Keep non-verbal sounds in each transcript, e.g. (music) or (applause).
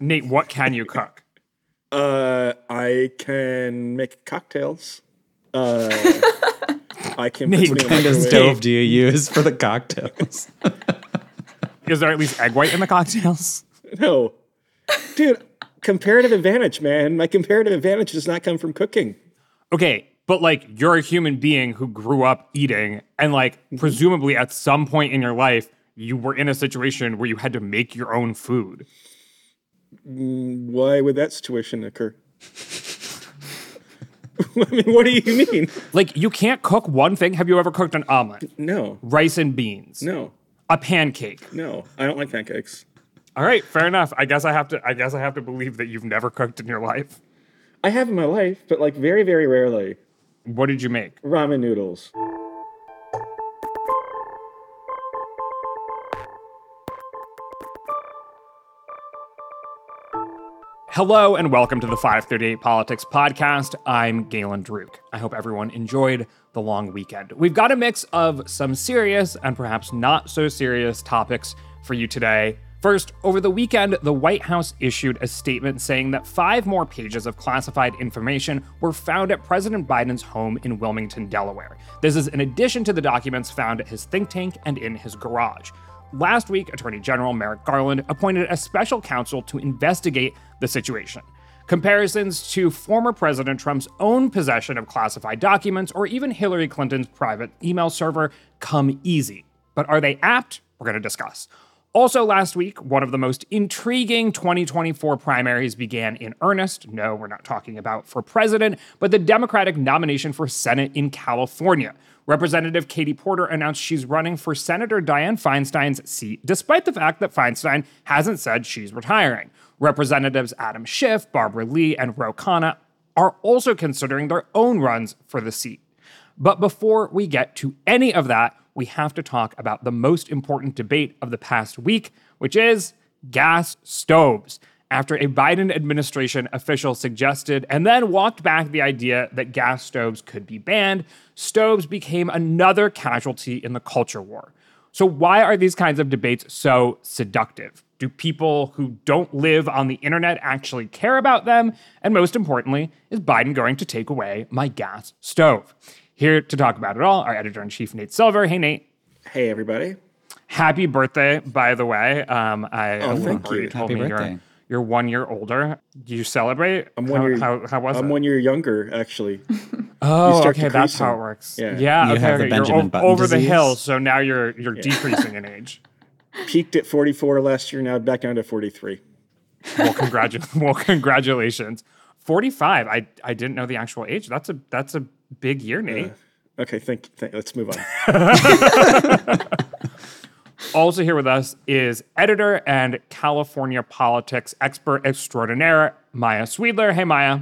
Nate, what can you cook? Uh, I can make cocktails. Uh, (laughs) I can Nate, put What kind of stove do you (laughs) use for the cocktails? (laughs) Is there at least egg white in the cocktails? No, dude. Comparative advantage, man. My comparative advantage does not come from cooking. Okay, but like you're a human being who grew up eating, and like presumably at some point in your life, you were in a situation where you had to make your own food. Why would that situation occur? (laughs) I mean, what do you mean? Like you can't cook one thing. Have you ever cooked an omelet, No, rice and beans, no, a pancake? no. I don't like pancakes. All right, fair enough. I guess I have to. I guess I have to believe that you've never cooked in your life. I have in my life, but like very, very rarely. What did you make? Ramen noodles. Hello and welcome to the 538 Politics Podcast. I'm Galen Druk. I hope everyone enjoyed the long weekend. We've got a mix of some serious and perhaps not so serious topics for you today. First, over the weekend, the White House issued a statement saying that five more pages of classified information were found at President Biden's home in Wilmington, Delaware. This is in addition to the documents found at his think tank and in his garage. Last week, Attorney General Merrick Garland appointed a special counsel to investigate the situation. Comparisons to former President Trump's own possession of classified documents or even Hillary Clinton's private email server come easy. But are they apt? We're going to discuss. Also, last week, one of the most intriguing 2024 primaries began in earnest. No, we're not talking about for president, but the Democratic nomination for Senate in California. Representative Katie Porter announced she's running for Senator Dianne Feinstein's seat, despite the fact that Feinstein hasn't said she's retiring. Representatives Adam Schiff, Barbara Lee, and Ro Khanna are also considering their own runs for the seat. But before we get to any of that, we have to talk about the most important debate of the past week, which is gas stoves. After a Biden administration official suggested and then walked back the idea that gas stoves could be banned, stoves became another casualty in the culture war. So, why are these kinds of debates so seductive? Do people who don't live on the internet actually care about them? And most importantly, is Biden going to take away my gas stove? Here to talk about it all, our editor in chief, Nate Silver. Hey, Nate. Hey, everybody. Happy birthday, by the way. Um, I Oh, thank you. told Happy me birthday. You're, you're one year older. Do you celebrate? I'm one how, year. how, how was I'm it? one year younger, actually. (laughs) oh, start okay, that's how it works. Yeah. yeah You okay, have the okay. Benjamin You're o- Button over the hill, so now you're you're decreasing in age. (laughs) Peaked at 44 last year. Now back down to 43. Well, congratu- (laughs) well, congratulations. 45. I I didn't know the actual age. That's a that's a big year, Nate. Uh, okay, thank. thank let's move on. Also here with us is editor and California politics expert extraordinaire Maya Sweedler. Hey Maya.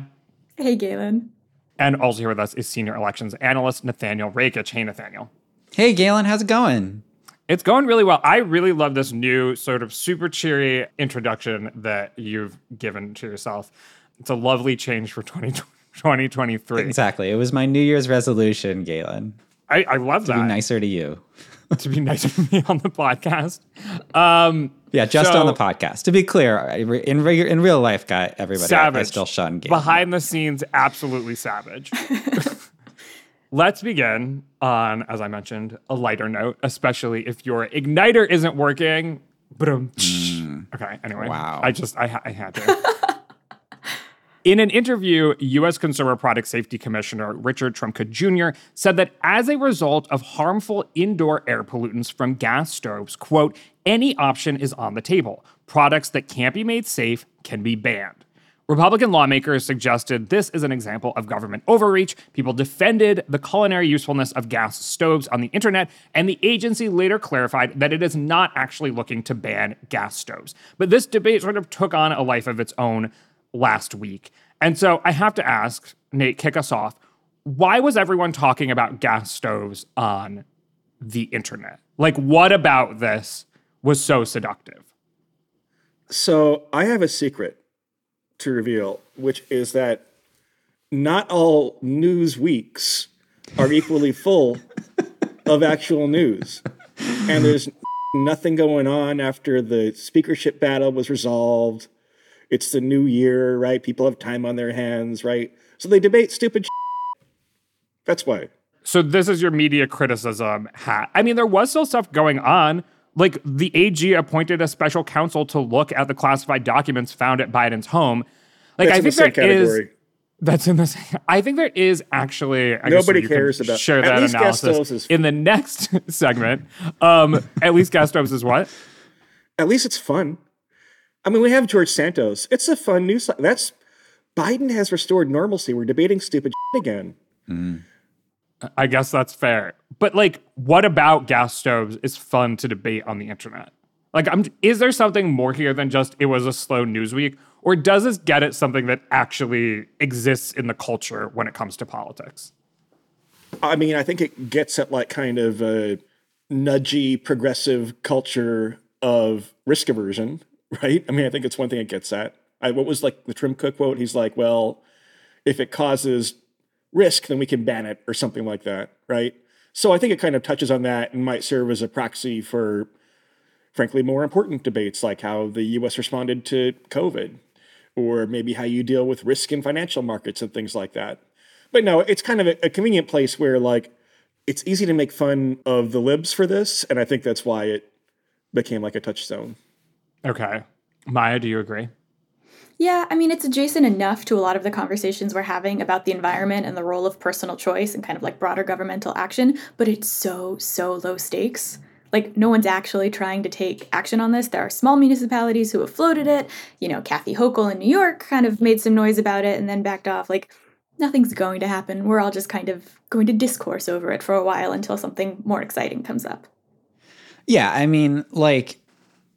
Hey, Galen. And also here with us is senior elections analyst Nathaniel Rakich. Hey Nathaniel. hey, Galen, how's it going? It's going really well. I really love this new sort of super cheery introduction that you've given to yourself. It's a lovely change for 20, 2023. Exactly. It was my New Year's resolution, Galen. I, I love Be that. Be nicer to you. (laughs) to be nice to me on the podcast. Um, Yeah, just So- on the podcast. To be clear, in regu- in real life, guy, everybody, I- I still shun Galen. Behind the scenes, absolutely savage. (laughs) Let's begin on, as I mentioned, a lighter note, especially if your igniter isn't working. But okay, anyway. Wow. I just I, I had to. (laughs) In an interview, U.S. Consumer Product Safety Commissioner Richard Trumka Jr. said that as a result of harmful indoor air pollutants from gas stoves, quote, any option is on the table. Products that can't be made safe can be banned. Republican lawmakers suggested this is an example of government overreach. People defended the culinary usefulness of gas stoves on the internet, and the agency later clarified that it is not actually looking to ban gas stoves. But this debate sort of took on a life of its own last week. And so I have to ask, Nate, kick us off. Why was everyone talking about gas stoves on the internet? Like, what about this was so seductive? So I have a secret to reveal, which is that not all news weeks are equally (laughs) full of actual news. And there's nothing going on after the speakership battle was resolved. It's the new year, right? People have time on their hands, right? So they debate stupid. Shit. That's why. So this is your media criticism hat. I mean, there was still stuff going on. Like the AG appointed a special counsel to look at the classified documents found at Biden's home. Like That's I in the think same there is. category. That's in this. (laughs) I think there is actually. I Nobody cares about- share at that least analysis is- in the next (laughs) segment. Um, at least Gastos is what? At least it's fun. I mean, we have George Santos. It's a fun news. That's Biden has restored normalcy. We're debating stupid shit again. Mm-hmm. I guess that's fair. But like, what about gas stoves is fun to debate on the internet? Like, I'm, is there something more here than just it was a slow news week? Or does this get at something that actually exists in the culture when it comes to politics? I mean, I think it gets at like kind of a nudgy progressive culture of risk aversion, (laughs) right? I mean, I think it's one thing it gets at. I, what was like the Trumka quote? He's like, well, if it causes risk, then we can ban it or something like that, right? So I think it kind of touches on that and might serve as a proxy for, frankly, more important debates like how the US responded to COVID or maybe how you deal with risk in financial markets and things like that. But no, it's kind of a, a convenient place where like it's easy to make fun of the libs for this, and I think that's why it became like a touchstone. Okay. Maya, do you agree? Yeah, I mean, it's adjacent enough to a lot of the conversations we're having about the environment and the role of personal choice and kind of like broader governmental action, but it's so, so low stakes. Like, no one's actually trying to take action on this. There are small municipalities who have floated it. You know, Kathy Hochul in New York kind of made some noise about it and then backed off. Like, nothing's going to happen. We're all just kind of going to discourse over it for a while until something more exciting comes up. Yeah, I mean, like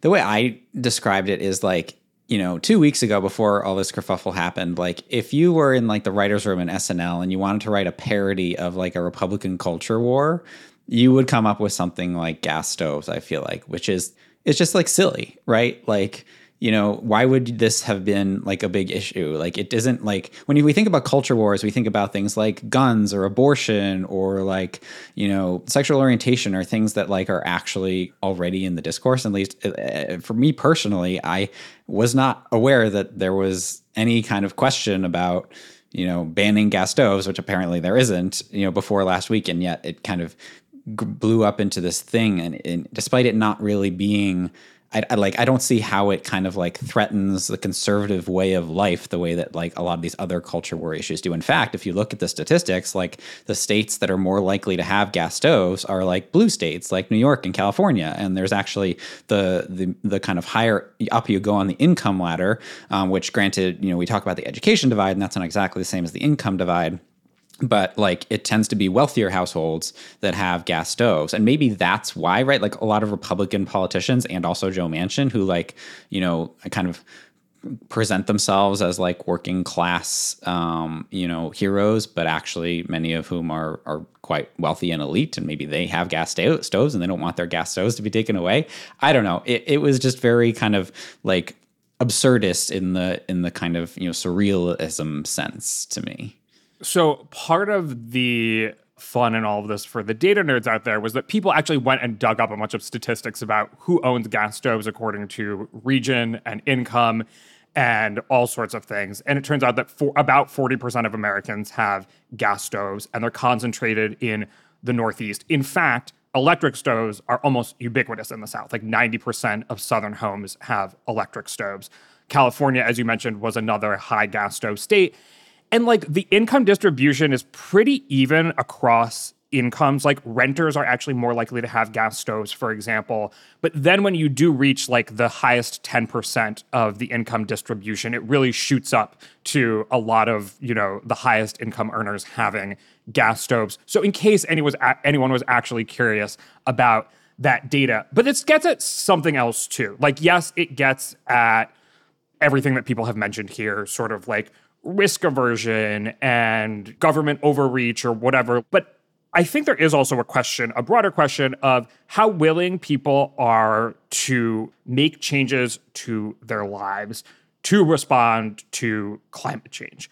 the way I described it is like, you know, two weeks ago before all this kerfuffle happened, like if you were in like the writer's room in SNL and you wanted to write a parody of like a Republican culture war, you would come up with something like gas stoves, I feel like, which is it's just like silly, right? Like, you know, why would this have been like a big issue? Like, it isn't like when we think about culture wars, we think about things like guns or abortion or like, you know, sexual orientation or things that like are actually already in the discourse. At least uh, for me personally, I was not aware that there was any kind of question about, you know, banning gas stoves, which apparently there isn't, you know, before last week. And yet it kind of blew up into this thing. And, and despite it not really being, I, I, like I don't see how it kind of like threatens the conservative way of life the way that like a lot of these other culture war issues do. In fact, if you look at the statistics, like the states that are more likely to have gas stoves are like blue states like New York and California. And there's actually the the the kind of higher up you go on the income ladder, um, which granted, you know, we talk about the education divide, and that's not exactly the same as the income divide but like it tends to be wealthier households that have gas stoves. And maybe that's why right? Like a lot of republican politicians and also joe manchin who like you know kind of present themselves as like working class um, you know heroes but actually many of whom are are quite wealthy and elite and maybe they have gas sto- stoves and they don't want their gas stoves to be taken away. I don't know. It, it was just very kind of like absurdist in the in the kind of you know surrealism sense to me So part of the fun and all of this for the data nerds out there was that people actually went and dug up a bunch of statistics about who owns gas stoves according to region and income and all sorts of things. And it turns out that for about 40% of Americans have gas stoves and they're concentrated in the Northeast. In fact, electric stoves are almost ubiquitous in the South. Like 90% of Southern homes have electric stoves. California, as you mentioned, was another high gas stove state. And like the income distribution is pretty even across incomes. Like renters are actually more likely to have gas stoves, for example. But then when you do reach like the highest 10% of the income distribution, it really shoots up to a lot of, you know, the highest income earners having gas stoves. So in case anyone was, anyone was actually curious about that data, but it gets at something else too. Like, yes, it gets at everything that people have mentioned here, sort of like risk aversion and government overreach or whatever. But I think there is also a question, a broader question of how willing people are to make changes to their lives to respond to climate change.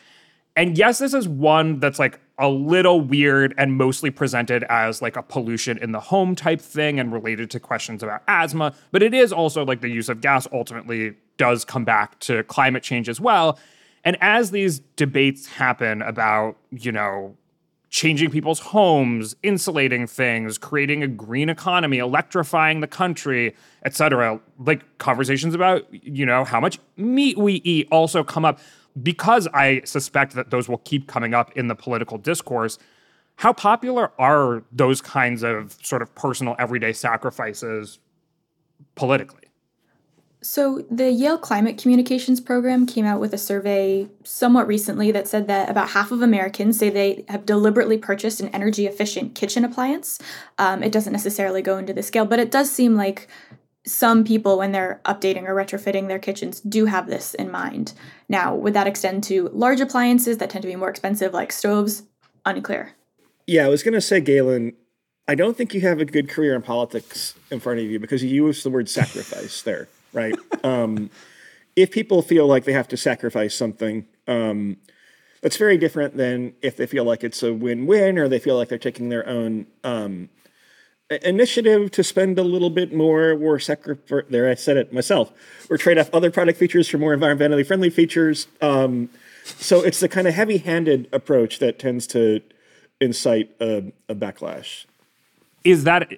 And yes, this is one that's like a little weird and mostly presented as like a pollution in the home type thing and related to questions about asthma, but it is also like the use of gas ultimately does come back to climate change as well. And as these debates happen about, you know, changing people's homes, insulating things, creating a green economy, electrifying the country, etc. Like conversations about, you know, how much meat we eat also come up because I suspect that those will keep coming up in the political discourse. How popular are those kinds of sort of personal everyday sacrifices politically? So, the Yale Climate Communications Program came out with a survey somewhat recently that said that about half of Americans say they have deliberately purchased an energy efficient kitchen appliance. Um, it doesn't necessarily go into the scale, but it does seem like some people, when they're updating or retrofitting their kitchens, do have this in mind. Now, would that extend to large appliances that tend to be more expensive, like stoves? Unclear. Yeah, I was going to say, Galen, I don't think you have a good career in politics in front of you because you use the word sacrifice there right? Um, if people feel like they have to sacrifice something, um, that's very different than if they feel like it's a win-win or they feel like they're taking their own um, initiative to spend a little bit more or sacrifice. There, I said it myself. Or trade off other product features for more environmentally friendly features. Um, so it's the kind of heavy-handed approach that tends to incite a, a backlash. Is that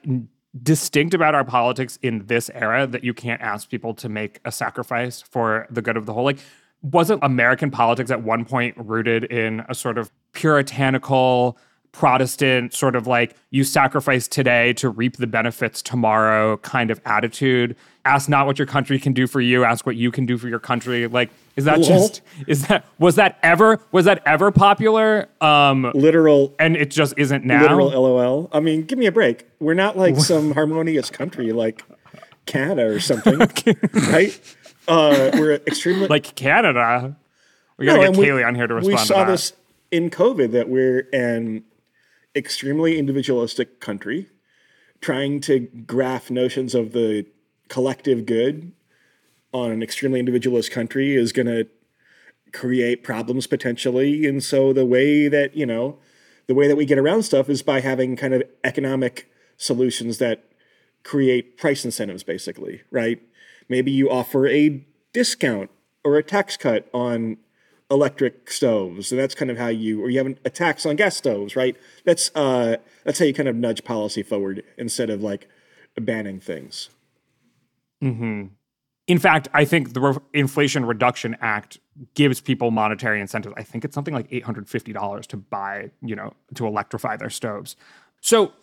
distinct about our politics in this era that you can't ask people to make a sacrifice for the good of the whole. Like, wasn't American politics at one point rooted in a sort of puritanical, Protestant sort of like you sacrifice today to reap the benefits tomorrow kind of attitude. Ask not what your country can do for you, ask what you can do for your country. Like, is that just is that was that ever was that ever popular? Um literal and it just isn't now. Literal LOL. I mean, give me a break. We're not like some harmonious country like Canada or something, (laughs) right? Uh, we're extremely like Canada. We gotta no, get Kaylee on here to respond. We saw to this in COVID that we're an extremely individualistic country trying to graph notions of the collective good on an extremely individualist country is going to create problems potentially. And so the way that you know the way that we get around stuff is by having kind of economic solutions that create price incentives basically right? Maybe you offer a discount or a tax cut on electric stoves, and that's kind of how you, or you have a tax on gas stoves, right? That's uh, that's how you kind of nudge policy forward instead of like banning things. Hmm. In fact, I think the Re- Inflation Reduction Act gives people monetary incentives. I think it's something like eight hundred fifty dollars to buy, you know, to electrify their stoves. So,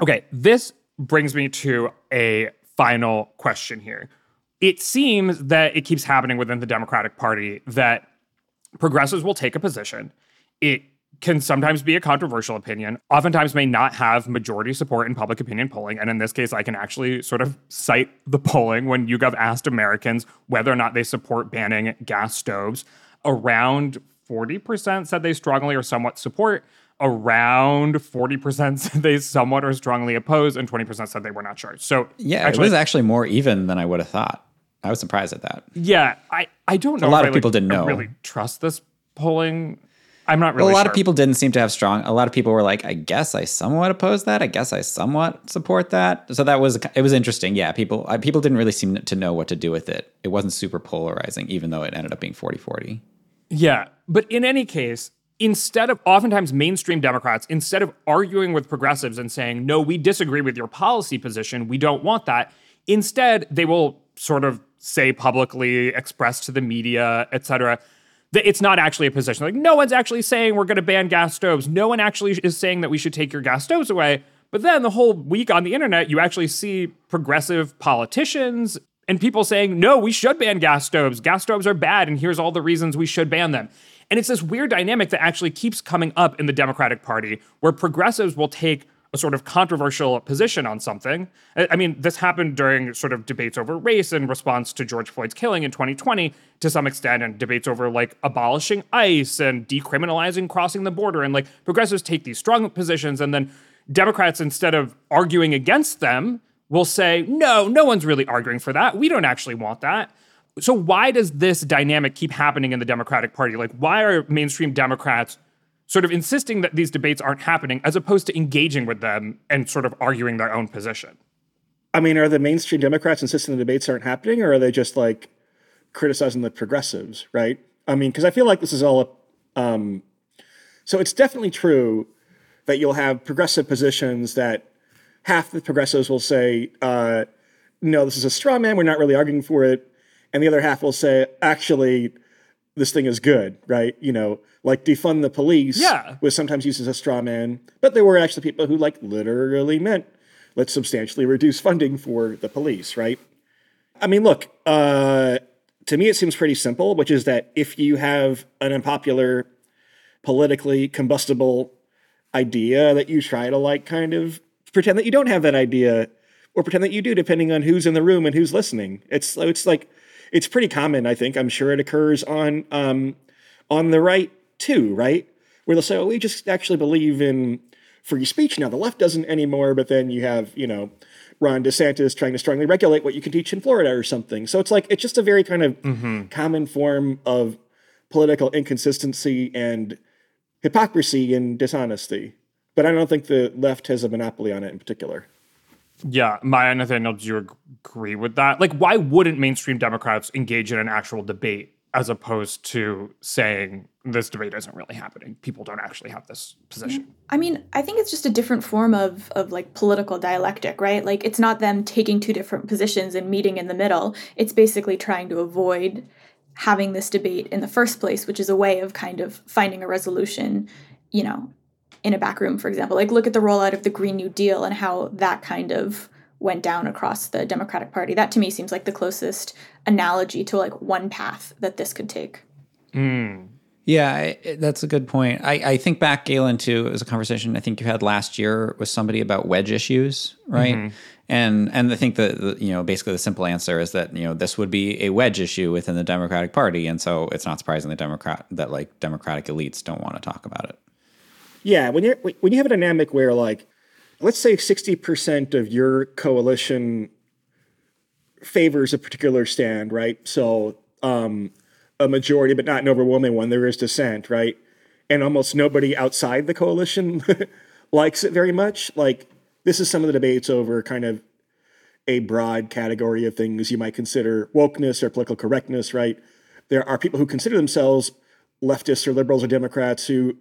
okay, this brings me to a final question here. It seems that it keeps happening within the Democratic Party that progressives will take a position. It can sometimes be a controversial opinion, oftentimes may not have majority support in public opinion polling. And in this case, I can actually sort of cite the polling when YouGov asked Americans whether or not they support banning gas stoves. Around 40% said they strongly or somewhat support. Around 40% (laughs) said they somewhat or strongly oppose, and 20% said they were not sure. So, yeah, actually, it was actually more even than I would have thought. I was surprised at that. Yeah, I, I don't know. A lot of I, people like, didn't know. really trust this polling. I'm not really. Well, a lot sure. of people didn't seem to have strong. A lot of people were like, "I guess I somewhat oppose that. I guess I somewhat support that." So that was it was interesting. Yeah, people people didn't really seem to know what to do with it. It wasn't super polarizing, even though it ended up being 40-40. Yeah, but in any case, instead of oftentimes mainstream Democrats, instead of arguing with progressives and saying, "No, we disagree with your policy position. We don't want that," instead they will sort of say publicly, express to the media, etc. That it's not actually a position. Like no one's actually saying we're going to ban gas stoves. No one actually is saying that we should take your gas stoves away. But then the whole week on the internet, you actually see progressive politicians and people saying, no, we should ban gas stoves. Gas stoves are bad, and here's all the reasons we should ban them. And it's this weird dynamic that actually keeps coming up in the Democratic Party where progressives will take a sort of controversial position on something. I mean, this happened during sort of debates over race in response to George Floyd's killing in 2020 to some extent, and debates over like abolishing ICE and decriminalizing crossing the border. And like progressives take these strong positions, and then Democrats, instead of arguing against them, will say, no, no one's really arguing for that. We don't actually want that. So, why does this dynamic keep happening in the Democratic Party? Like, why are mainstream Democrats sort of insisting that these debates aren't happening as opposed to engaging with them and sort of arguing their own position. I mean, are the mainstream Democrats insisting the debates aren't happening, or are they just like criticizing the progressives, right? I mean, because I feel like this is all. Um, so it's definitely true that you'll have progressive positions that half the progressives will say, uh, "No, this is a straw man. We're not really arguing for it," and the other half will say, "Actually, this thing is good, right? You know, like defund the police Yeah. was sometimes used as a straw man, but there were actually people who like literally meant let's substantially reduce funding for the police, right? I mean, look, uh, to me it seems pretty simple, which is that if you have an unpopular, politically combustible idea that you try to like kind of pretend that you don't have that idea or pretend that you do depending on who's in the room and who's listening. It's it's like it's pretty common, I think. I'm sure it occurs on um, on the right too, right? Where they'll say, "Oh, we just actually believe in free speech now. The left doesn't anymore." But then you have, you know, Ron DeSantis trying to strongly regulate what you can teach in Florida or something. So it's like it's just a very kind of common form of political inconsistency and hypocrisy and dishonesty. But I don't think the left has a monopoly on it in particular. Yeah, Maya Nathaniel, do you agree with that? Like, why wouldn't mainstream Democrats engage in an actual debate as opposed to saying this debate isn't really happening? People don't actually have this position. I mean, I think it's just a different form of of like political dialectic, right? Like it's not them taking two different positions and meeting in the middle. It's basically trying to avoid having this debate in the first place, which is a way of kind of finding a resolution, you know, in a back room, for example. Like look at the rollout of the Green New Deal and how that kind of went down across the Democratic Party. That to me seems like the closest analogy to like one path that this could take. Hmm. Yeah, I, that's a good point. I, I think back, Galen, to it was a conversation I think you had last year with somebody about wedge issues, right? Mm-hmm. And and I think that the, you know basically the simple answer is that you know this would be a wedge issue within the Democratic Party, and so it's not surprising that Democrat that like Democratic elites don't want to talk about it. Yeah, when you when you have a dynamic where like let's say 60% of your coalition favors a particular stand, right? So um a majority but not an overwhelming one, there is dissent, right? And almost nobody outside the coalition (laughs) likes it very much. Like this is some of the debates over kind of a broad category of things you might consider wokeness or political correctness, right? There are people who consider themselves leftists or liberals or Democrats who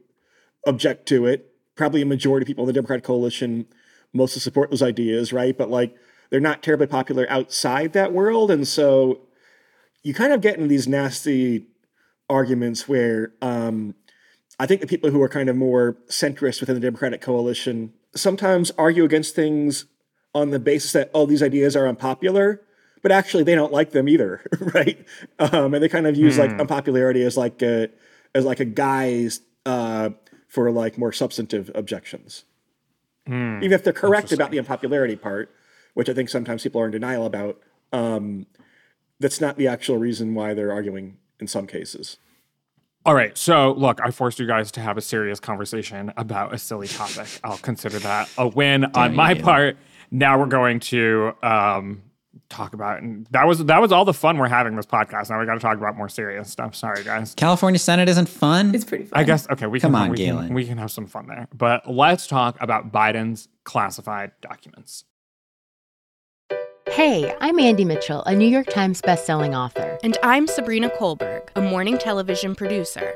object to it. Probably a majority of people in the Democratic coalition mostly support those ideas, right? But like they're not terribly popular outside that world. And so you kind of get into these nasty arguments where um, I think the people who are kind of more centrist within the Democratic coalition sometimes argue against things on the basis that, oh, these ideas are unpopular, but actually they don't like them either, (laughs) right? Um, and they kind of use like unpopularity as like a, as like a guise uh, for like more substantive objections. Even if they're correct about the unpopularity part, which I think sometimes people are in denial about, um, that's not the actual reason why they're arguing in some cases. All right. So, look, I forced you guys to have a serious conversation about a silly topic. I'll consider that a win on my Galen. part. Now we're going to um, talk about and that was that was all the fun we're having this podcast. Now we got to talk about more serious stuff. Sorry, guys. California Senate isn't fun. It's pretty fun. I guess okay. We Come can on, we can, Galen. we can have some fun there. But let's talk about Biden's classified documents. Hey, I'm Andy Mitchell, a New York Times bestselling author. And I'm Sabrina Kohlberg, a morning television producer.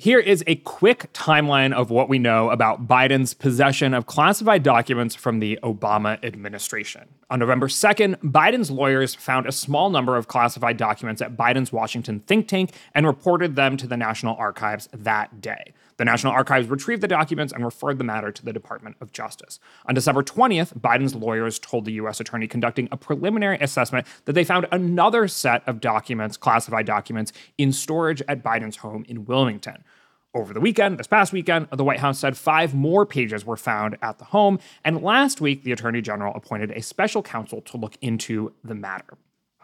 Here is a quick timeline of what we know about Biden's possession of classified documents from the Obama administration. On November 2nd, Biden's lawyers found a small number of classified documents at Biden's Washington think tank and reported them to the National Archives that day. The National Archives retrieved the documents and referred the matter to the Department of Justice. On December 20th, Biden's lawyers told the U.S. attorney conducting a preliminary assessment that they found another set of documents, classified documents, in storage at Biden's home in Wilmington. Over the weekend, this past weekend, the White House said five more pages were found at the home. And last week, the Attorney General appointed a special counsel to look into the matter.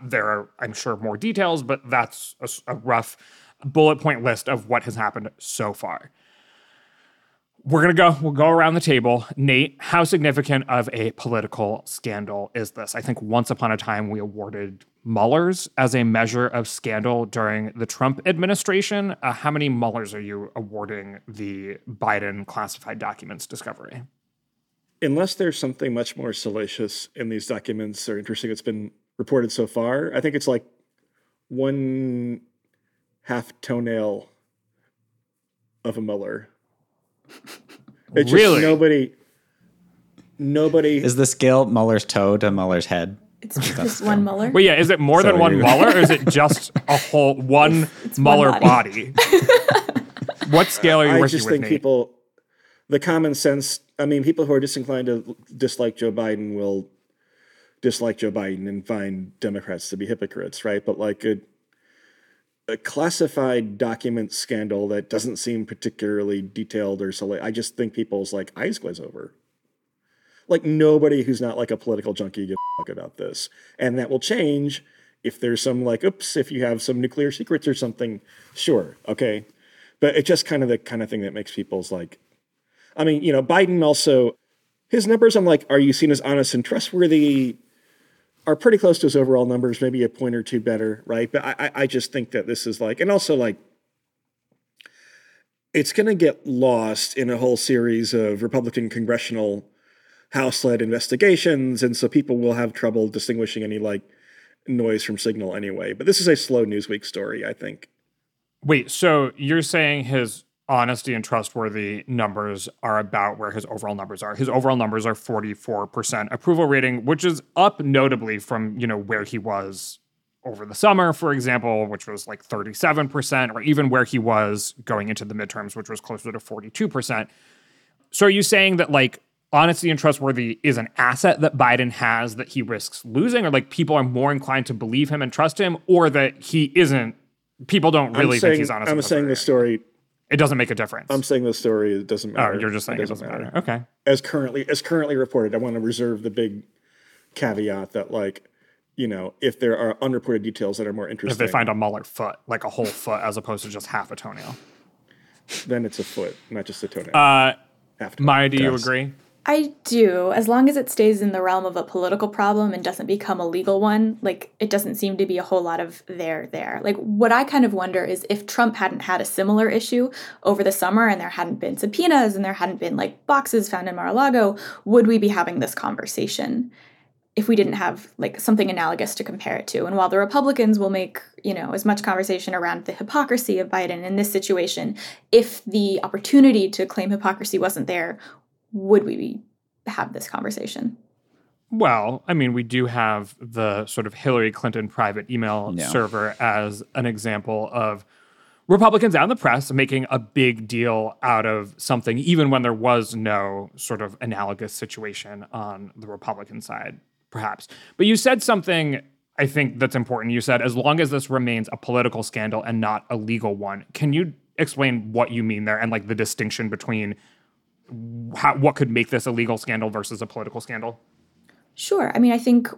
There are, I'm sure, more details, but that's a, a rough bullet point list of what has happened so far we're going to go we'll go around the table. Nate how significant of a political scandal is this? I think once upon a time we awarded Muellers as a measure of scandal during the trump administration. Uh, how many Muellers are you awarding the biden classified documents discovery? Unless there's something much more salacious in these documents or interesting that's been reported so far i think it's like one half toenail of a mueller it's really? nobody. Nobody is the scale Mueller's toe to Mueller's head. It's just one Mueller. Well, yeah, is it more So than one you- Mueller, or is it just a whole (laughs) one It's- it's Mueller one body? what scale are you I working just with, think Nate? people, the common sense. I mean, people who are disinclined to dislike Joe Biden will dislike Joe Biden and find Democrats to be hypocrites, right? But like a, a classified document scandal that doesn't seem particularly detailed or so, I just think people's like eyes glaze over. Like nobody who's not like a political junkie gives a fuck about this, and that will change if there's some like, oops, if you have some nuclear secrets or something. Sure, okay, but it's just kind of the kind of thing that makes people's like I mean, you know, Biden also his numbers I'm like, are you seen as honest and trustworthy? Are pretty close to his overall numbers, maybe a point or two better, right? But I, I- just think that this is like, and also like, it's going to get lost in a whole series of Republican congressional House-led investigations, and so people will have trouble distinguishing any like noise from signal anyway. But this is a slow Newsweek story, I think. Wait, so you're saying his honesty and trustworthy numbers are about where his overall numbers are. His overall numbers are 44% approval rating, which is up notably from, you know, where he was over the summer, for example, which was like 37%, or even where he was going into the midterms, which was closer to 42%. So are you saying that like honesty and trustworthy is an asset that Biden has that he risks losing, or like people are more inclined to believe him and trust him, or that he isn't? People don't really I'm think he's honest. I'm saying the story. It doesn't make a difference. I'm saying the story it doesn't matter. oh, you're just saying it doesn't, matter. Okay. as currently as currently reported. I want to reserve the big caveat that like, you know, if there are unreported details that are more interesting. If they find a Mueller foot, like a whole foot, as opposed to just half a toenail. then it's a foot, not just a toenail. Uh, Half toe. Maya, do you agree? I do, as long as it stays in the realm of a political problem and doesn't become a legal one. Like, it doesn't seem to be a whole lot of there there. Like, what I kind of wonder is if Trump hadn't had a similar issue over the summer and there hadn't been subpoenas and there hadn't been like boxes found in Mar a Lago, would we be having this conversation? If we didn't have like something analogous to compare it to. And while the Republicans will make, you know, as much conversation around the hypocrisy of Biden in this situation, if the opportunity to claim hypocrisy wasn't there, would we be, have this conversation? Well, I mean, we do have the sort of Hillary Clinton private email Yeah. server as an example of Republicans and the press making a big deal out of something, even when there was no sort of analogous situation on the Republican side, perhaps. But you said something I think that's important. You said, as long as this remains a political scandal and not a legal one. Can you explain what you mean there and like the distinction between how, what could make this a legal scandal versus a political scandal? Sure. I mean, I think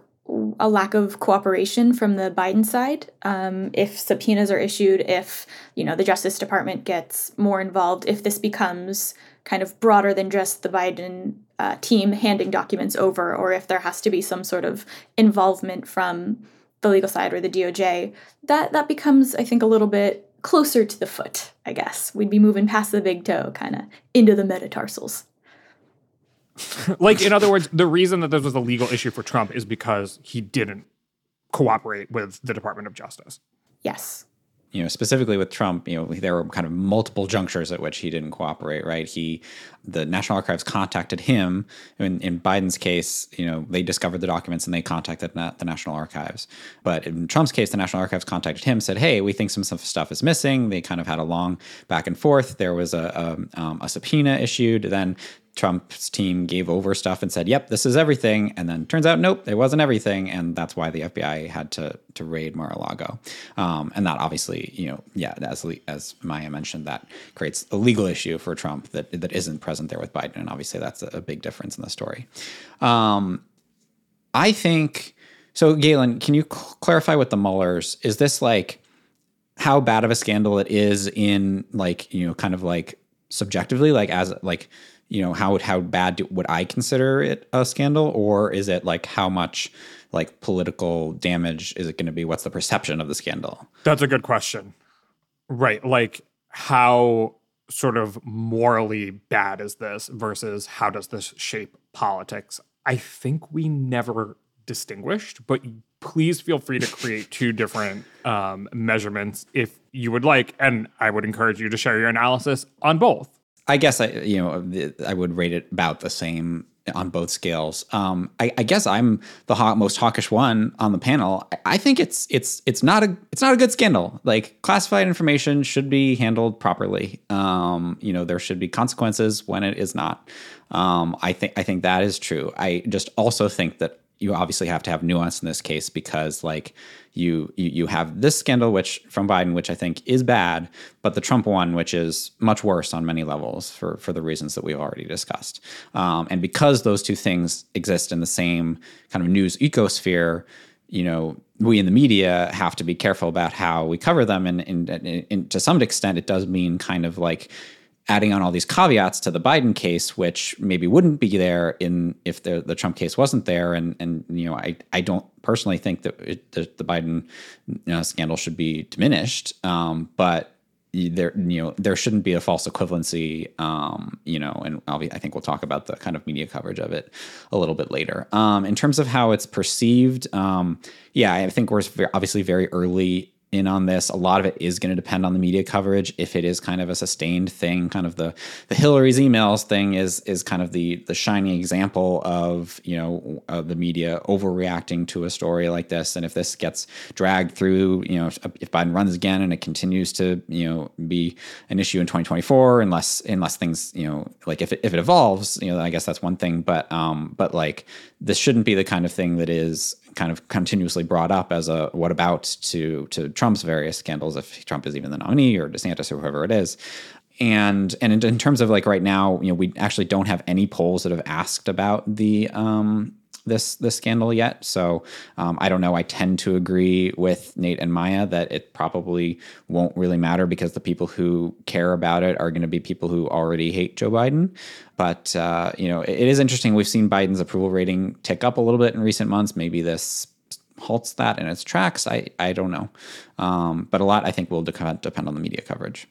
a lack of cooperation from the Biden side. Um, if subpoenas are issued, if you know the Justice Department gets more involved, if this becomes kind of broader than just the Biden uh, team handing documents over, or if there has to be some sort of involvement from the legal side or the DOJ, that that becomes, I think, a little bit closer to the foot. I guess we'd be moving past the big toe, kind of into the metatarsals. (laughs) like in other words the reason that this was a legal issue for trump is because he didn't cooperate with the department of justice Yes. You know, specifically with Trump, you know, there were kind of multiple junctures at which he didn't cooperate, right? He, the National Archives contacted him. In, in Biden's case, you know, they discovered the documents and they contacted na- the National Archives. But in Trump's case, the National Archives contacted him, said, "Hey, we think some, stuff is missing." They kind of had a long back and forth. There was a a, um, a subpoena issued. Then Trump's team gave over stuff and said, "Yep, this is everything," and then turns out, nope, it wasn't everything, and that's why the FBI had to to raid Mar-a-Lago. Um, and that obviously, you know, yeah, as as Maya mentioned, that creates a legal issue for Trump that that isn't present there with Biden, and obviously that's a, big difference in the story. Um, I think so. Galen, can you cl- clarify with the Muellers? Is this like how bad of a scandal it is in like you know, kind of like subjectively, like as like you know how how bad do, would I consider it a scandal, or is it like how much like political damage is it going to be? What's the perception of the scandal? That's a good question. Right, like how sort of morally bad is this versus how does this shape politics? I think we never distinguished, but please feel free to create (laughs) two different um, measurements if you would like. And I would encourage you to share your analysis on both. I guess I, you know, I would rate it about the same on both scales. Um, I, I, guess I'm the hawk, most hawkish one on the panel. I, I, think it's it's it's not a it's not a good scandal. Like classified information should be handled properly. Um, you know, there should be consequences when it is not. Um, I think I think that is true. I just also think that you obviously have to have nuance in this case because like you, you you have this scandal which from Biden which I think is bad but the Trump one which is much worse on many levels for for the reasons that we've already discussed. Um, and because those two things exist in the same kind of news ecosphere you know we in the media have to be careful about how we cover them. And, and, and, and to some extent it does mean kind of like adding on all these caveats to the Biden case, which maybe wouldn't be there in if the the Trump case wasn't there. And and you know, I I don't personally think that it, the, the, Biden you know, scandal should be diminished, um, but there you know there shouldn't be a false equivalency um, you know and I'll be, i think we'll talk about the kind of media coverage of it a little bit later um, in terms of how it's perceived um, yeah i think we're obviously very early in on this. A lot of it is going to depend on the media coverage. If it is kind of a sustained thing, kind of the the Hillary's emails thing is is kind of the the shining example of you know uh, the media overreacting to a story like this. And if this gets dragged through, you know, if, if, Biden runs again and it continues to you know be an issue in 2024, unless unless things you know like if it, if it evolves, you know, I guess that's one thing. But um, but like this shouldn't be the kind of thing that is kind of continuously brought up as a what about to to Trump's various scandals if Trump is even the nominee or DeSantis or whoever it is. And and in, in terms of like right now, you know, we actually don't have any polls that have asked about the um, this this scandal yet. So um, I don't know. I tend to agree with Nate and Maya that it probably won't really matter because the people who care about it are going to be people who already hate Joe Biden. But uh, you know, it, it is interesting. We've seen Biden's approval rating tick up a little bit in recent months. Maybe this halts that in its tracks. I I don't know. Um, but a lot I think will depend depend on the media coverage.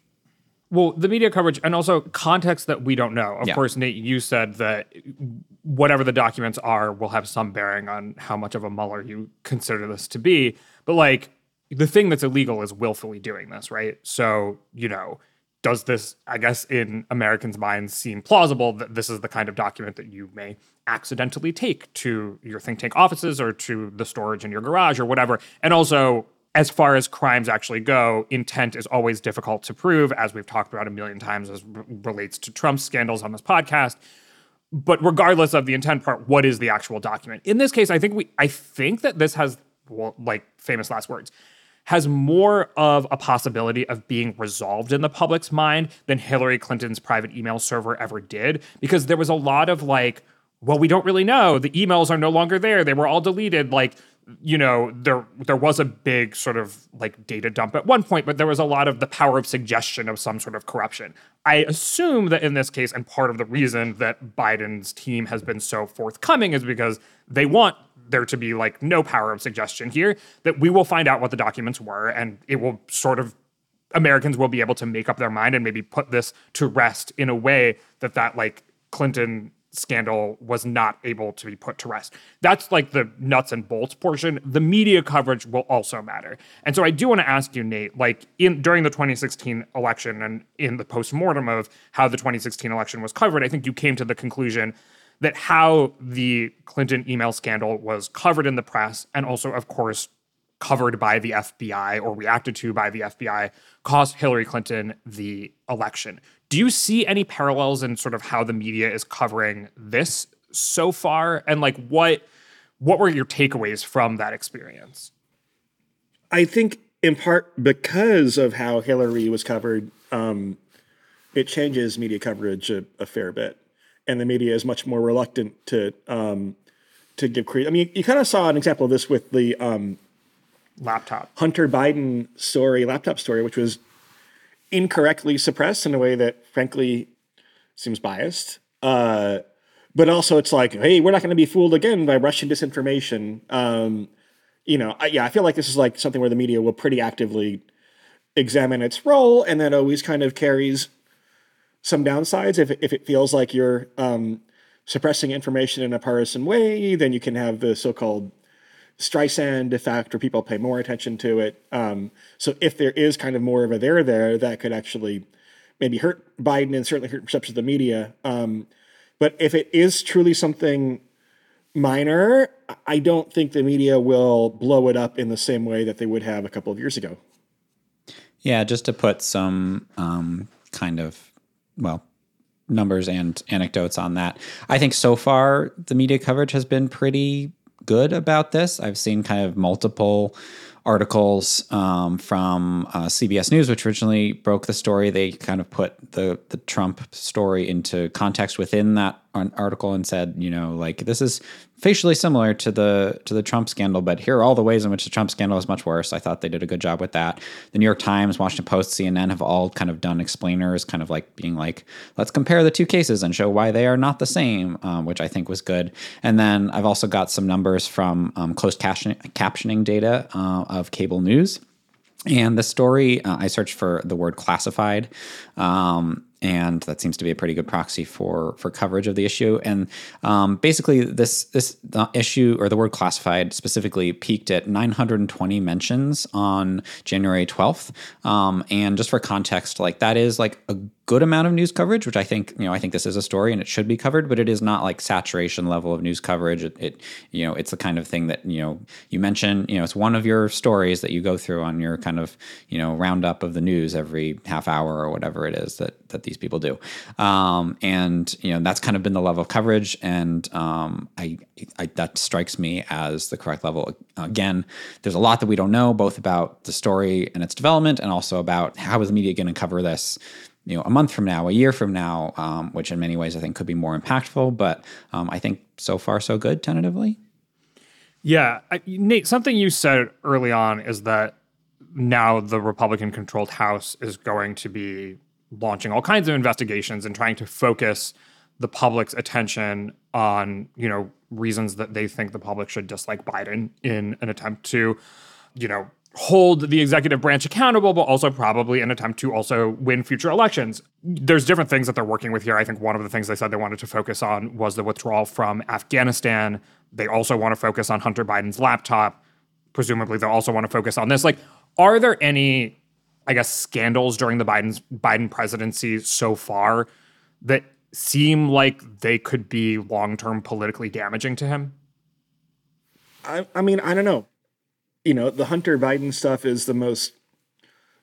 Well, the media coverage and also context that we don't know. Of yeah. course, Nate, you said that whatever the documents are will have some bearing on how much of a Mueller you consider this to be. But like the thing that's illegal is willfully doing this, right? So, you know, does this, I guess, in Americans' minds seem plausible that this is the kind of document that you may accidentally take to your think tank offices or to the storage in your garage or whatever? And also, as far as crimes actually go, intent is always difficult to prove, as we've talked about a million times as r- relates to Trump's scandals on this podcast. But regardless of the intent part, what is the actual document? In this case, I think we, I think that this has, well, like famous last words, has more of a possibility of being resolved in the public's mind than Hillary Clinton's private email server ever did, because there was a lot of like, well, we don't really know. The emails are no longer there. They were all deleted. Like you know there there was a big sort of like data dump at one point but there was a lot of the power of suggestion of some sort of corruption i assume that in this case and part of the reason that biden's team has been so forthcoming is because they want there to be like no power of suggestion here that we will find out what the documents were and it will sort of americans will be able to make up their mind and maybe put this to rest in a way that that like clinton scandal was not able to be put to rest. That's like the nuts and bolts portion. The media coverage will also matter. And so I do want to ask you, Nate, like in during the 2016 election and in the postmortem of how the 2016 election was covered, I think you came to the conclusion that how the Clinton email scandal was covered in the press and also, of course, covered by the FBI or reacted to by the FBI cost Hillary Clinton the election. Do you see any parallels in sort of how the media is covering this so far and like what what were your takeaways from that experience? I think in part because of how Hillary was covered, um, it changes media coverage a, a, fair bit, and the media is much more reluctant to um, to give credit. I mean, you, you kind of saw an example of this with the um, laptop Hunter Biden story, laptop story, which was incorrectly suppressed in a way that, frankly, seems biased. Uh, but also, it's like, hey, we're not going to be fooled again by Russian disinformation. Um, you know, I, yeah, I feel like this is like something where the media will pretty actively examine its role, and that always kind of carries some downsides. If if it feels like you're um, suppressing information in a partisan way, then you can have the so-called Streisand effect, or people pay more attention to it. Um, so if there is kind of more of a there there, that could actually maybe hurt Biden and certainly hurt perception of the media. Um, but if it is truly something minor, I don't think the media will blow it up in the same way that they would have a couple of years ago. Yeah, just to put some um, kind of, well, numbers and anecdotes on that. I think so far the media coverage has been pretty good about this. I've seen kind of multiple articles um, from uh, CBS News, which originally broke the story. They kind of put the the Trump story into context within that article and said, you know, like this is facially similar to the to the Trump scandal, but here are all the ways in which the Trump scandal is much worse. I thought they did a good job with that. The New York Times, Washington Post, CNN have all kind of done explainers, kind of like being like, let's compare the two cases and show why they are not the same, um, which I think was good. And then I've also got some numbers from um, closed captioning data uh, of cable news. And the story, uh, I searched for the word classified. Um, and that seems to be a pretty good proxy for for coverage of the issue. And um, basically, this this issue or the word classified specifically peaked at 920 mentions on January 12th. Um, and just for context, like that is like a good amount of news coverage, which I think you know I think this is a story and it should be covered, but it is not like saturation level of news coverage. It, it you know it's the kind of thing that you know you mention you know it's one of your stories that you go through on your kind of you know roundup of the news every half hour or whatever it is that that these people do, um, and you know that's kind of been the level of coverage, and um, I, I that strikes me as the correct level. Again, there's a lot that we don't know both about the story and its development, and also about how is the media going to cover this you know a month from now, a year from now, um, which in many ways I think could be more impactful. But um, I think so far so good tentatively. Yeah, I, Nate, something you said early on is that now the Republican-controlled House is going to be launching all kinds of investigations and trying to focus the public's attention on you know reasons that they think the public should dislike Biden in an attempt to you know hold the executive branch accountable, but also probably an attempt to also win future elections. There's different things that they're working with here. I think one of the things they said they wanted to focus on was the withdrawal from Afghanistan. They also want to focus on Hunter Biden's laptop. Presumably, they'll also want to focus on this. Like, are there any, I guess, scandals during the Biden's Biden presidency so far that seem like they could be long term politically damaging to him? I, I mean, I don't know you know, the Hunter Biden stuff is the most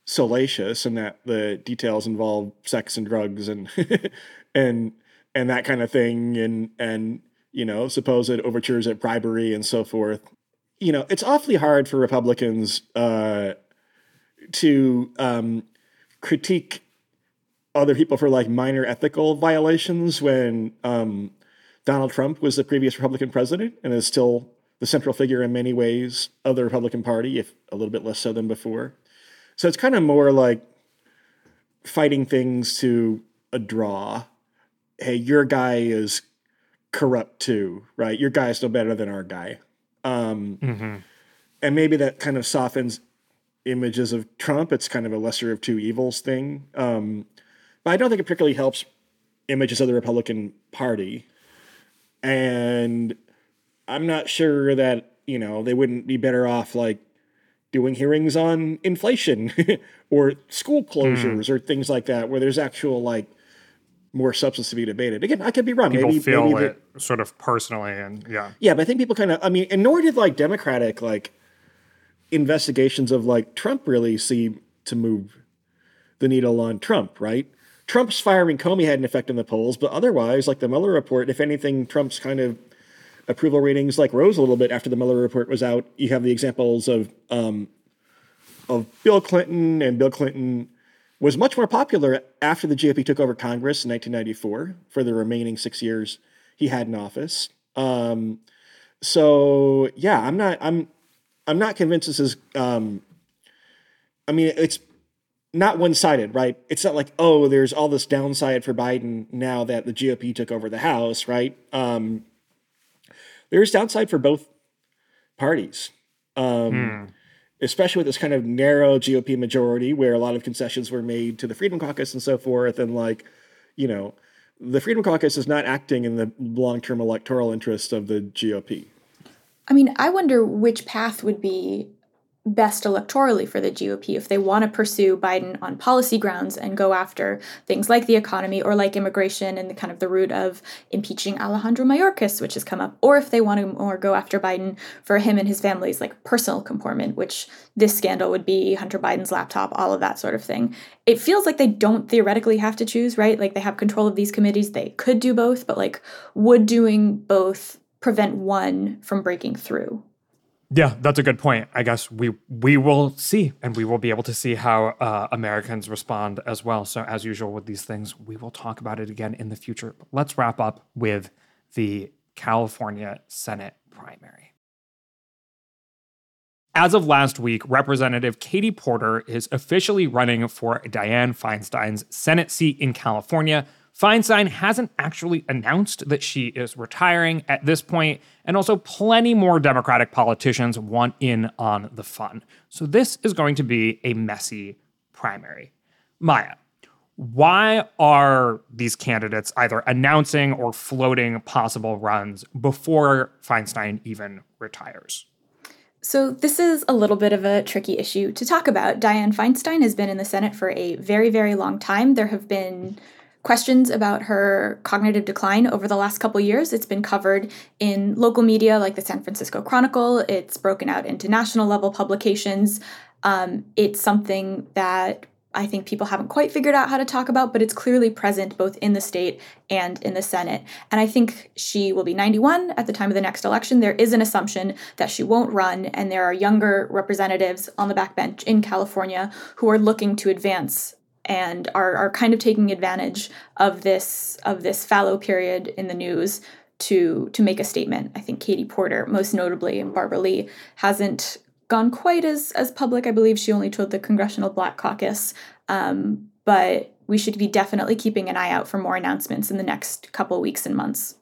salacious in that the details involve sex and drugs and (laughs) and and that kind of thing. And and you know supposed overtures at bribery and so forth. You know it's awfully hard for republicans uh, to um, critique other people for like minor ethical violations when um, donald trump was the previous republican president and is still the central figure in many ways of the Republican Party, if a little bit less so than before. So it's kind of more like fighting things to a draw. Hey, your guy is corrupt too, right? Your guy is no better than our guy. Um, mm-hmm. And maybe that kind of softens images of Trump. It's kind of a lesser of two evils thing. Um, but I don't think it particularly helps images of the Republican Party. and I'm not sure that you know they wouldn't be better off like doing hearings on inflation (laughs) or school closures mm. or things like that, where there's actual like more substance to be debated. Again, I could be wrong. People maybe, feel maybe it sort of personally, and yeah, yeah. But I think people kind of. I mean, and nor did like Democratic like investigations of like Trump really seem to move the needle on Trump, right? Trump's firing Comey had an effect on the polls, but otherwise, like the Mueller report, if anything, Trump's kind of approval ratings like rose a little bit after the Mueller report was out. You have the examples of um, of Bill Clinton, and Bill Clinton was much more popular after the GOP took over Congress in 1994 for the remaining six years he had in office. Um, so yeah, I'm not I'm I'm not convinced this is. Um, I mean, it's not one sided, right? It's not like oh, there's all this downside for Biden now that the GOP took over the House, right? Um, there's downside for both parties. Um, hmm especially with this kind of narrow GOP majority where a lot of concessions were made to the Freedom Caucus and so forth. And like, you know, the Freedom Caucus is not acting in the long term electoral interest of the GOP. I mean, I wonder which path would be best electorally for the GOP if they want to pursue Biden on policy grounds and go after things like the economy or like immigration and the kind of the root of impeaching Alejandro Mayorkas, which has come up, or if they want to more go after Biden for him and his family's like personal comportment, which this scandal would be Hunter Biden's laptop, all of that sort of thing. It feels like they don't theoretically have to choose, right? Like they have control of these committees. They could do both, but like would doing both prevent one from breaking through? Yeah, that's a good point. I guess we we will see, and we will be able to see how uh, Americans respond as well. So, as usual with these things, we will talk about it again in the future. But let's wrap up with the California Senate primary. As of last week, Representative Katie Porter is officially running for Dianne Feinstein's Senate seat in California Feinstein hasn't actually announced that she is retiring at this point, and also plenty more Democratic politicians want in on the fun. So this is going to be a messy primary. Maya, why are these candidates either announcing or floating possible runs before Feinstein even retires? So, this is a little bit of a tricky issue to talk about. Dianne Feinstein has been in the Senate for a very, very long time. There have been questions about her cognitive decline over the last couple years. It's been covered in local media like the San Francisco Chronicle. It's broken out into national level publications. Um, it's something that I think people haven't quite figured out how to talk about, but it's clearly present both in the state and in the Senate. And I think she will be 91 at the time of the next election. There is an assumption that she won't run, and there are younger representatives on the backbench in California who are looking to advance and are, are kind of taking advantage of this of this fallow period in the news to to make a statement. I think Katie Porter, most notably, and Barbara Lee hasn't gone quite as as public. I believe she only told the Congressional Black Caucus, um, but we should be definitely keeping an eye out for more announcements in the next couple weeks and months.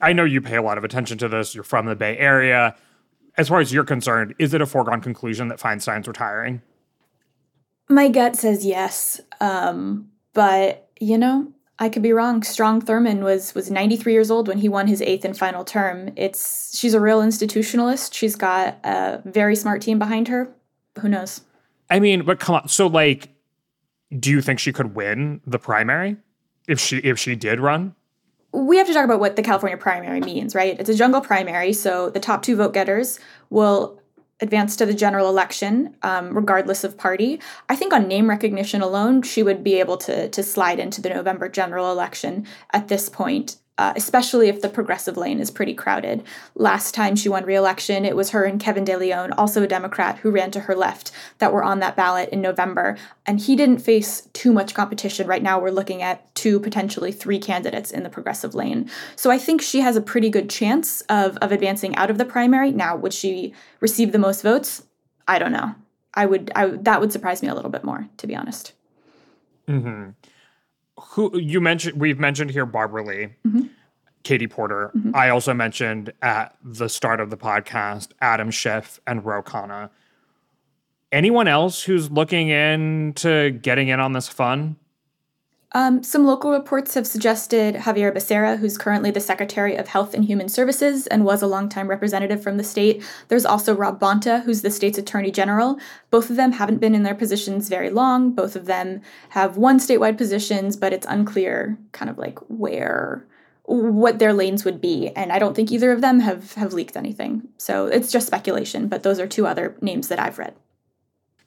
I know you pay a lot of attention to this. You're from the Bay Area. As far as you're concerned, is it a foregone conclusion that Feinstein's retiring? My gut says yes, um, but you know, I could be wrong. Strom Thurmond was was 93 years old when he won his eighth and final term. It's she's a real institutionalist. She's got a very smart team behind her. Who knows? I mean, but come on. So like, do you think she could win the primary if she if she did run? We have to talk about what the California primary means, right? It's a jungle primary, so the top two vote getters will advance to the general election, um, regardless of party. I think on name recognition alone, she would be able to to slide into the November general election at this point uh, especially if the progressive lane is pretty crowded. Last time she won re-election, it was her and Kevin De Leon, also a Democrat, who ran to her left, that were on that ballot in November. And he didn't face too much competition. Right now, we're looking at two, potentially three candidates in the progressive lane. So I think she has a pretty good chance of, of advancing out of the primary. Now, would she receive the most votes? I don't know. I would, I, that would surprise me a little bit more, to be honest. Mm-hmm who you mentioned we've mentioned here Barbara Lee, mm-hmm. Katie Porter. Mm-hmm. I also mentioned at the start of the podcast Adam Schiff and Ro Khanna. Anyone else who's looking into getting in on this fun? Um, some local reports have suggested Xavier Becerra, who's currently the Secretary of Health and Human Services and was a longtime representative from the state. There's also Rob Bonta, who's the state's Attorney General. Both of them haven't been in their positions very long. Both of them have won statewide positions, but it's unclear kind of like where what their lanes would be and i don't think either of them have have leaked anything so it's just speculation but those are two other names that i've read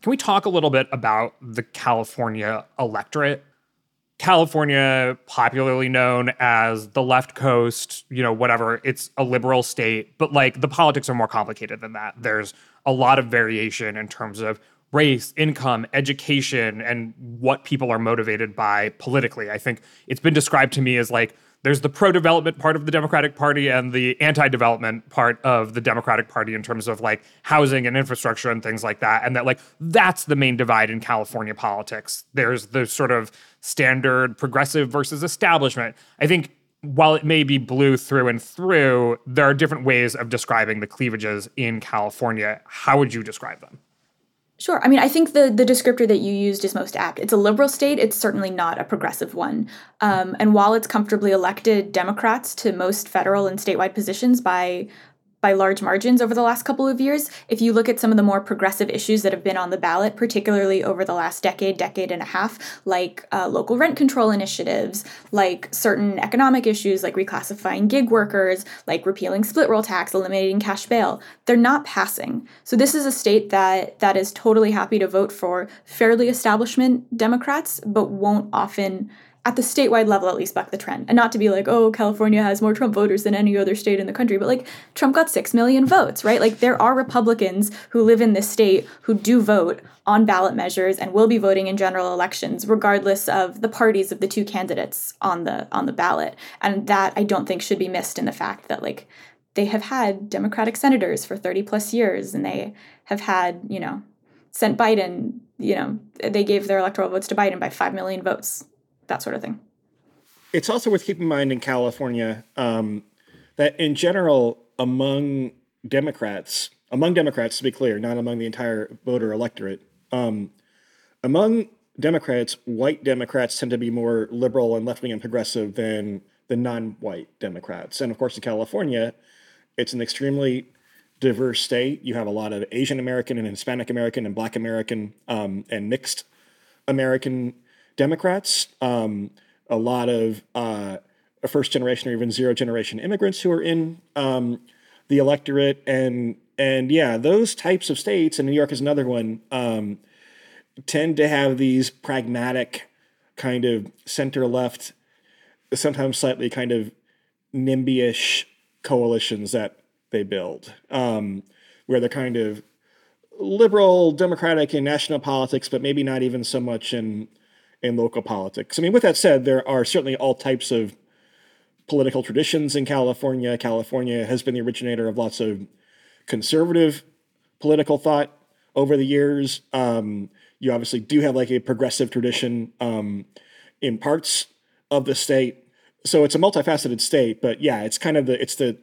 can we talk a little bit about the california electorate California, popularly known as the left coast, you know, whatever, it's a liberal state, but like the politics are more complicated than that. There's a lot of variation in terms of race, income, education, and what people are motivated by politically. I think it's been described to me as like there's the pro development part of the Democratic Party and the anti development part of the Democratic Party in terms of like housing and infrastructure and things like that. And that, like, that's the main divide in California politics. There's the sort of standard progressive versus establishment. I think while it may be blue through and through, there are different ways of describing the cleavages in California. How would you describe them? Sure. I mean, I think the the descriptor that you used is most apt. It's a liberal state. It's certainly not a progressive one. Um, and while it's comfortably elected Democrats to most federal and statewide positions by by large margins over the last couple of years. If you look at some of the more progressive issues that have been on the ballot, particularly over the last decade, decade and a half, like uh, local rent control initiatives, like certain economic issues like reclassifying gig workers, like repealing split roll tax, eliminating cash bail, they're not passing. So this is a state that that is totally happy to vote for fairly establishment Democrats, but won't often at the statewide level at least buck the trend. And not to be like oh california has more trump voters than any other state in the country but like trump got 6 million votes right? Like there are republicans who live in this state who do vote on ballot measures and will be voting in general elections regardless of the parties of the two candidates on the on the ballot. And that i don't think should be missed in the fact that like they have had democratic senators for 30 plus years and they have had you know sent biden you know they gave their electoral votes to biden by 5 million votes that sort of thing. It's also worth keeping in mind in California um, that, in general, among Democrats, among Democrats, to be clear, not among the entire voter electorate, um, among Democrats, white Democrats tend to be more liberal and left wing and progressive than the non white Democrats. And of course, in California, it's an extremely diverse state. You have a lot of Asian American and Hispanic American and Black American um, and mixed American Democrats, um, a lot of uh, first generation or even zero generation immigrants who are in um, the electorate, and and yeah, those types of states, and New York is another one, um, tend to have these pragmatic kind of center left, sometimes slightly kind of NIMBY-ish coalitions that they build, um, where they're kind of liberal, democratic in national politics, but maybe not even so much in in local politics. I mean, with that said, there are certainly all types of political traditions in California. California has been the originator of lots of conservative political thought over the years. Um, you obviously do have like a progressive tradition um, in parts of the state. So it's a multifaceted state, but yeah, it's kind of the it's the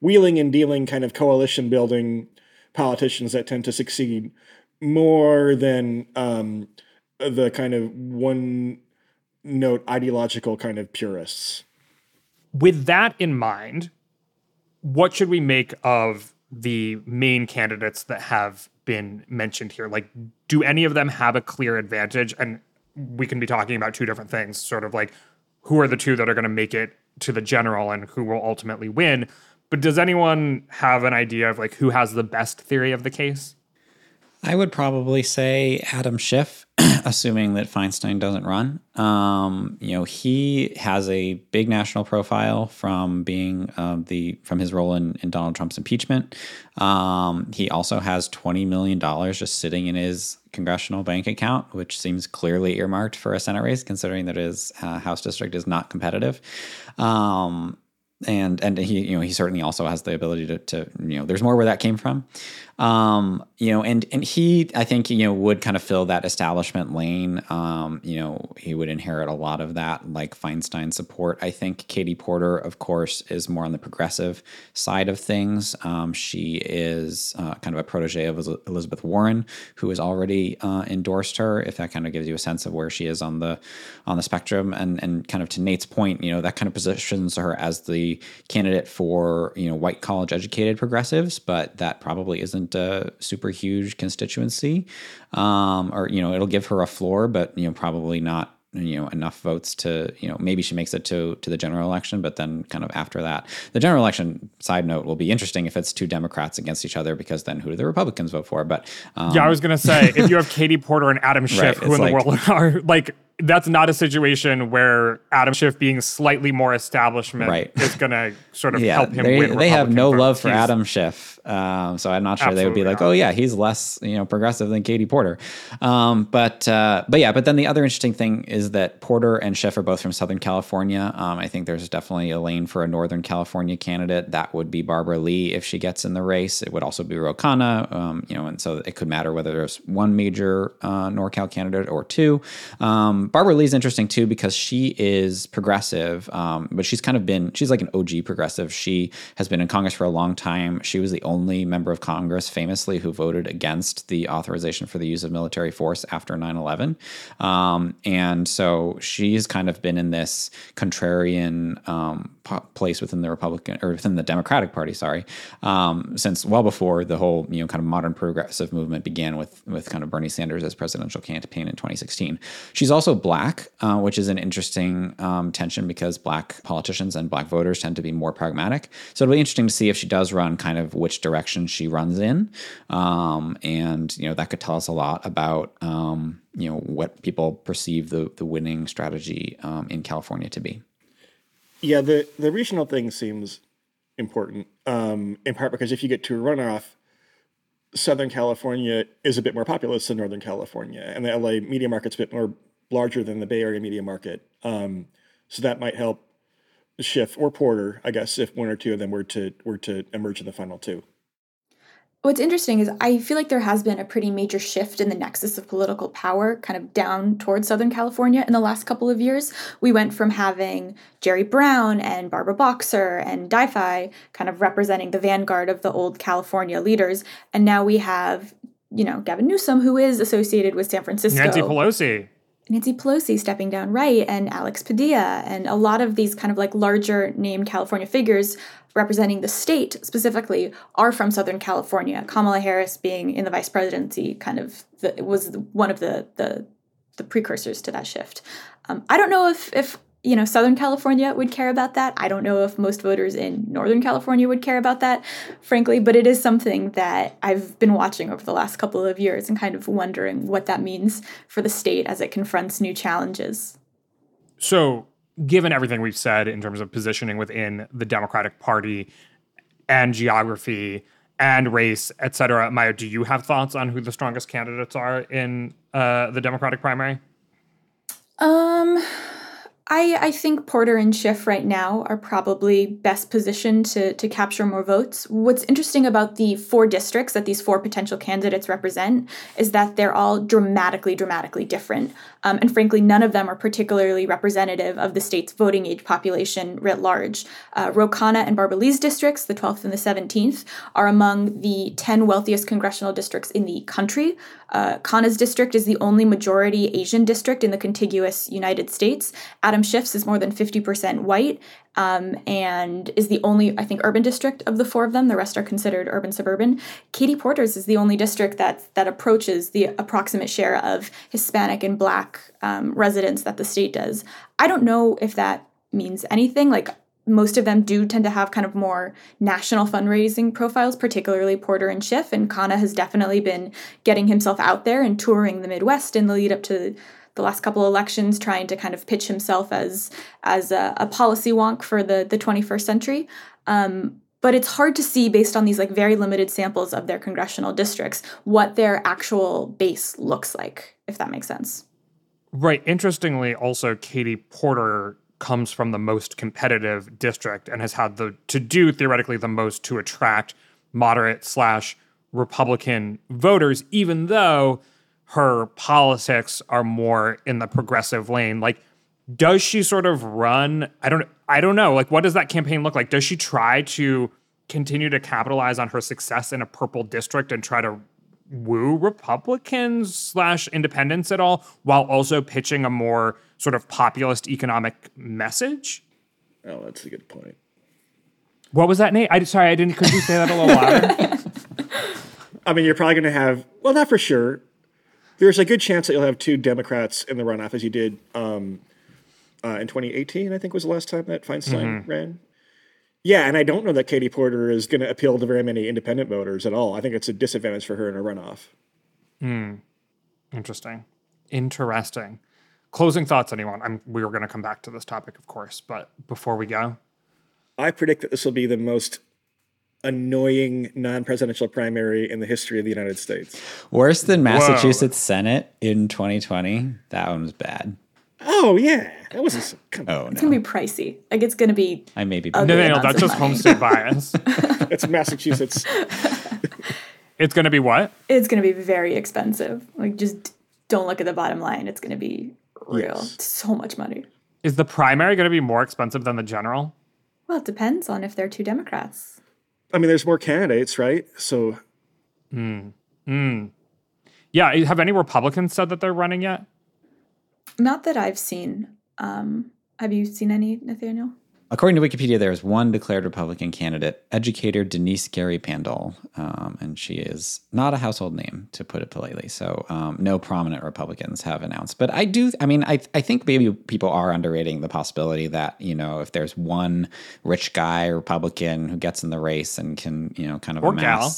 wheeling and dealing kind of coalition building politicians that tend to succeed more than um, the kind of one note ideological kind of purists. With that in mind, what should we make of the main candidates that have been mentioned here? Like, do any of them have a clear advantage? And we can be talking about two different things, sort of like who are the two that are going to make it to the general and who will ultimately win. But does anyone have an idea of like who has the best theory of the case? I would probably say Adam Schiff, assuming that Feinstein doesn't run. Um, you know, he has a big national profile from being um, the from his role in, in Donald Trump's impeachment. Um, he also has twenty million dollars just sitting in his congressional bank account, which seems clearly earmarked for a Senate race, considering that his uh, House district is not competitive. Um, and and he you know he certainly also has the ability to, to you know there's more where that came from Um, you know, and and he, I think, you know, would kind of fill that establishment lane. Um, you know, he would inherit a lot of that, like Feinstein support. I think Katie Porter, of course, is more on the progressive side of things. Um, she is uh, kind of a protege of Elizabeth Warren, who has already uh, endorsed her. If that kind of gives you a sense of where she is on the on the spectrum, and and kind of to Nate's point, you know, that kind of positions her as the candidate for you know white college educated progressives, but that probably isn't a super huge constituency, um, or you know, it'll give her a floor, but you know, probably not you know enough votes to you know maybe she makes it to to the general election but then kind of after that. The general election side note will be interesting if it's two democrats against each other because then who do the republicans vote for? But um, yeah i was gonna say if you (laughs) have katie porter and adam schiff right, who in like, the world (laughs) are like that's not a situation where Adam Schiff being slightly more establishment right. is going to sort of (laughs) yeah, help him they, win. They have no love for Adam Schiff, um, so I'm not sure they would be like, "Oh yeah, he's less you know progressive than Katie Porter." Um, but uh, but yeah, but then the other interesting thing is that Porter and Schiff are both from Southern California. Um, I think there's definitely a lane for a Northern California candidate. That would be Barbara Lee if she gets in the race. It would also be Ro Khanna, um, you know, and so it could matter whether there's one major uh, NorCal candidate or two. Um, Barbara Lee's interesting too because she is progressive, um, but she's kind of been she's like an OG progressive. She has been in Congress for a long time. She was the only member of Congress, famously, who voted against the authorization for the use of military force after 9/11, um, and so she's kind of been in this contrarian place within the Republican or within the Democratic Party, sorry, um, since well before the whole you know kind of modern progressive movement began with with kind of Bernie Sanders as presidential campaign in 2016. She's also black, uh, which is an interesting um, tension because black politicians and black voters tend to be more pragmatic. So it'll be interesting to see if she does run, kind of which direction she runs in, um, and you know that could tell us a lot about um, you know what people perceive the the winning strategy um, in California to be. Yeah, the the regional thing seems important um, in part because if you get to a runoff, Southern California is a bit more populous than Northern California, and the LA media market's a bit more larger than the Bay Area media market. Um, so that might help Schiff or Porter, I guess, if one or two of them were to were to emerge in the final two. What's interesting is I feel like there has been a pretty major shift in the nexus of political power kind of down towards Southern California in the last couple of years. We went from having Jerry Brown and Barbara Boxer and DiFi kind of representing the vanguard of the old California leaders, and now we have, you know, Gavin Newsom, who is associated with San Francisco. Nancy Pelosi. Nancy Pelosi stepping down right and Alex Padilla and a lot of these kind of like larger named California figures representing the state specifically are from Southern California. Kamala Harris being in the vice presidency kind of the, was one of the, the the precursors to that shift. Um, I don't know if if you know, Southern California would care about that. I don't know if most voters in Northern California would care about that, frankly, but it is something that I've been watching over the last couple of years and kind of wondering what that means for the state as it confronts new challenges. So, given everything we've said in terms of positioning within the Democratic Party and geography and race, et cetera, Maya, do you have thoughts on who the strongest candidates are in uh, the Democratic primary? Um, I, I think Porter and Schiff right now are probably best positioned to, to capture more votes. What's interesting about the four districts that these four potential candidates represent is that they're all dramatically, dramatically different. Um, and frankly, none of them are particularly representative of the state's voting age population writ large. Uh, Ro Khanna and Barbara Lee's districts, the 12th and the 17th, are among the 10 wealthiest congressional districts in the country. Uh, district is the only majority Asian district in the contiguous United States. Adam Schiff's is more than 50% white um, and is the only, I think, urban district of the four of them. The rest are considered urban suburban. Katie Porter's is the only district that that approaches the approximate share of Hispanic and Black um, residents that the state does. I don't know if that means anything. Like most of them do tend to have kind of more national fundraising profiles, particularly Porter and Schiff. And Khanna has definitely been getting himself out there and touring the Midwest in the lead up to the last couple of elections, trying to kind of pitch himself as as a, a policy wonk for the the 21st century. Um, but it's hard to see based on these like very limited samples of their congressional districts what their actual base looks like, if that makes sense. Right. Interestingly, also Katie Porter comes from the most competitive district and has had the to do theoretically the most to attract moderate slash Republican voters, even though her politics are more in the progressive lane. Like, does she sort of run? I don't I don't know. Like, what does that campaign look like? Does she try to continue to capitalize on her success in a purple district and try to woo Republicans slash independents at all while also pitching a more sort of populist economic message? Oh, that's a good point. What was that, Nate? I sorry, I didn't. Could you say that a little louder? (laughs) I mean, you're probably going to have, well, not for sure. There's a good chance that you'll have two Democrats in the runoff, as you did um, uh, in 2018, I think was the last time that Feinstein ran. Yeah, and I don't know that Katie Porter is going to appeal to very many independent voters at all. I think it's a disadvantage for her in a runoff. Hmm. Interesting. Interesting. Closing thoughts, anyone? I'm, we were going to come back to this topic, of course, but before we go, I predict that this will be the most annoying non-presidential primary in the history of the United States. Worse than Massachusetts Senate in 2020. That one was bad. Oh yeah, that was a, come on. Oh It's no, gonna be pricey. Like it's gonna be I may be. No, no, amounts that's just homestead bias. (laughs) (laughs) It's Massachusetts. it's going to be what? it's gonna be very expensive. Like just don't look at the bottom line. It's gonna be real. Yes. So much money. Is the primary going to be more expensive than the general? Well, it depends on if they're two Democrats. I mean, there's more candidates, right? So hmm, Yeah. Have any Republicans said that they're running yet? Not that I've seen. Um, have you seen any, Nathaniel? According to Wikipedia, there is one declared Republican candidate, educator Denice Gary-Pandol, um, and she is not a household name, to put it politely. So, um, no prominent Republicans have announced. But I do, I mean, I, I think maybe people are underrating the possibility that, you know, if there's one rich guy Republican who gets in the race and can, you know, kind of Or gal.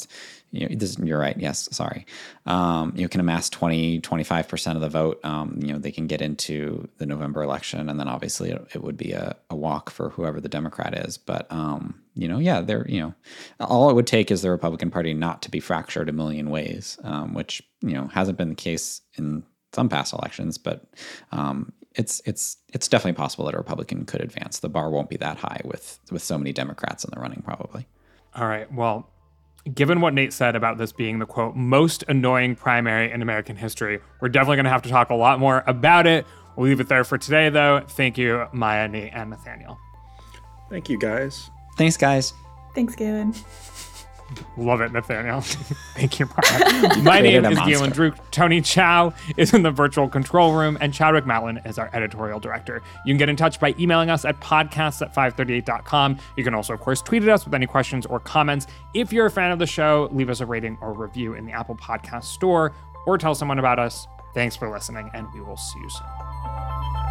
You know, this, you're right. Yes, sorry. Um, you can amass 20, 25% of the vote. Um, you know, they can get into the November election, and then obviously it, it would be a, a walk for whoever the Democrat is. But, um, you know, yeah, they're, you know, all it would take is the Republican Party not to be fractured a million ways, um, which, you know, hasn't been the case in some past elections, but um, it's it's it's definitely possible that a Republican could advance. The bar won't be that high with with so many Democrats in the running, probably. All right. Well, given what Nate said about this being the quote, most annoying primary in American history, we're definitely going to have to talk a lot more about it. We'll leave it there for today, though. Thank you, Maya, Nate, and Nathaniel. thank you guys. Thanks, guys. Thanks, Galen. Love it, Nathaniel. (laughs) Thank you, Maya. (laughs) My name is Galen. Druke. Tony Chow is in the virtual control room, and Chadwick Matlin is our editorial director. You can get in touch by emailing us at podcasts at 538.com. You can also, of course, tweet at us with any questions or comments. If you're a fan of the show, leave us a rating or review in the Apple Podcast Store or tell someone about us. Thanks for listening, and we will see you soon.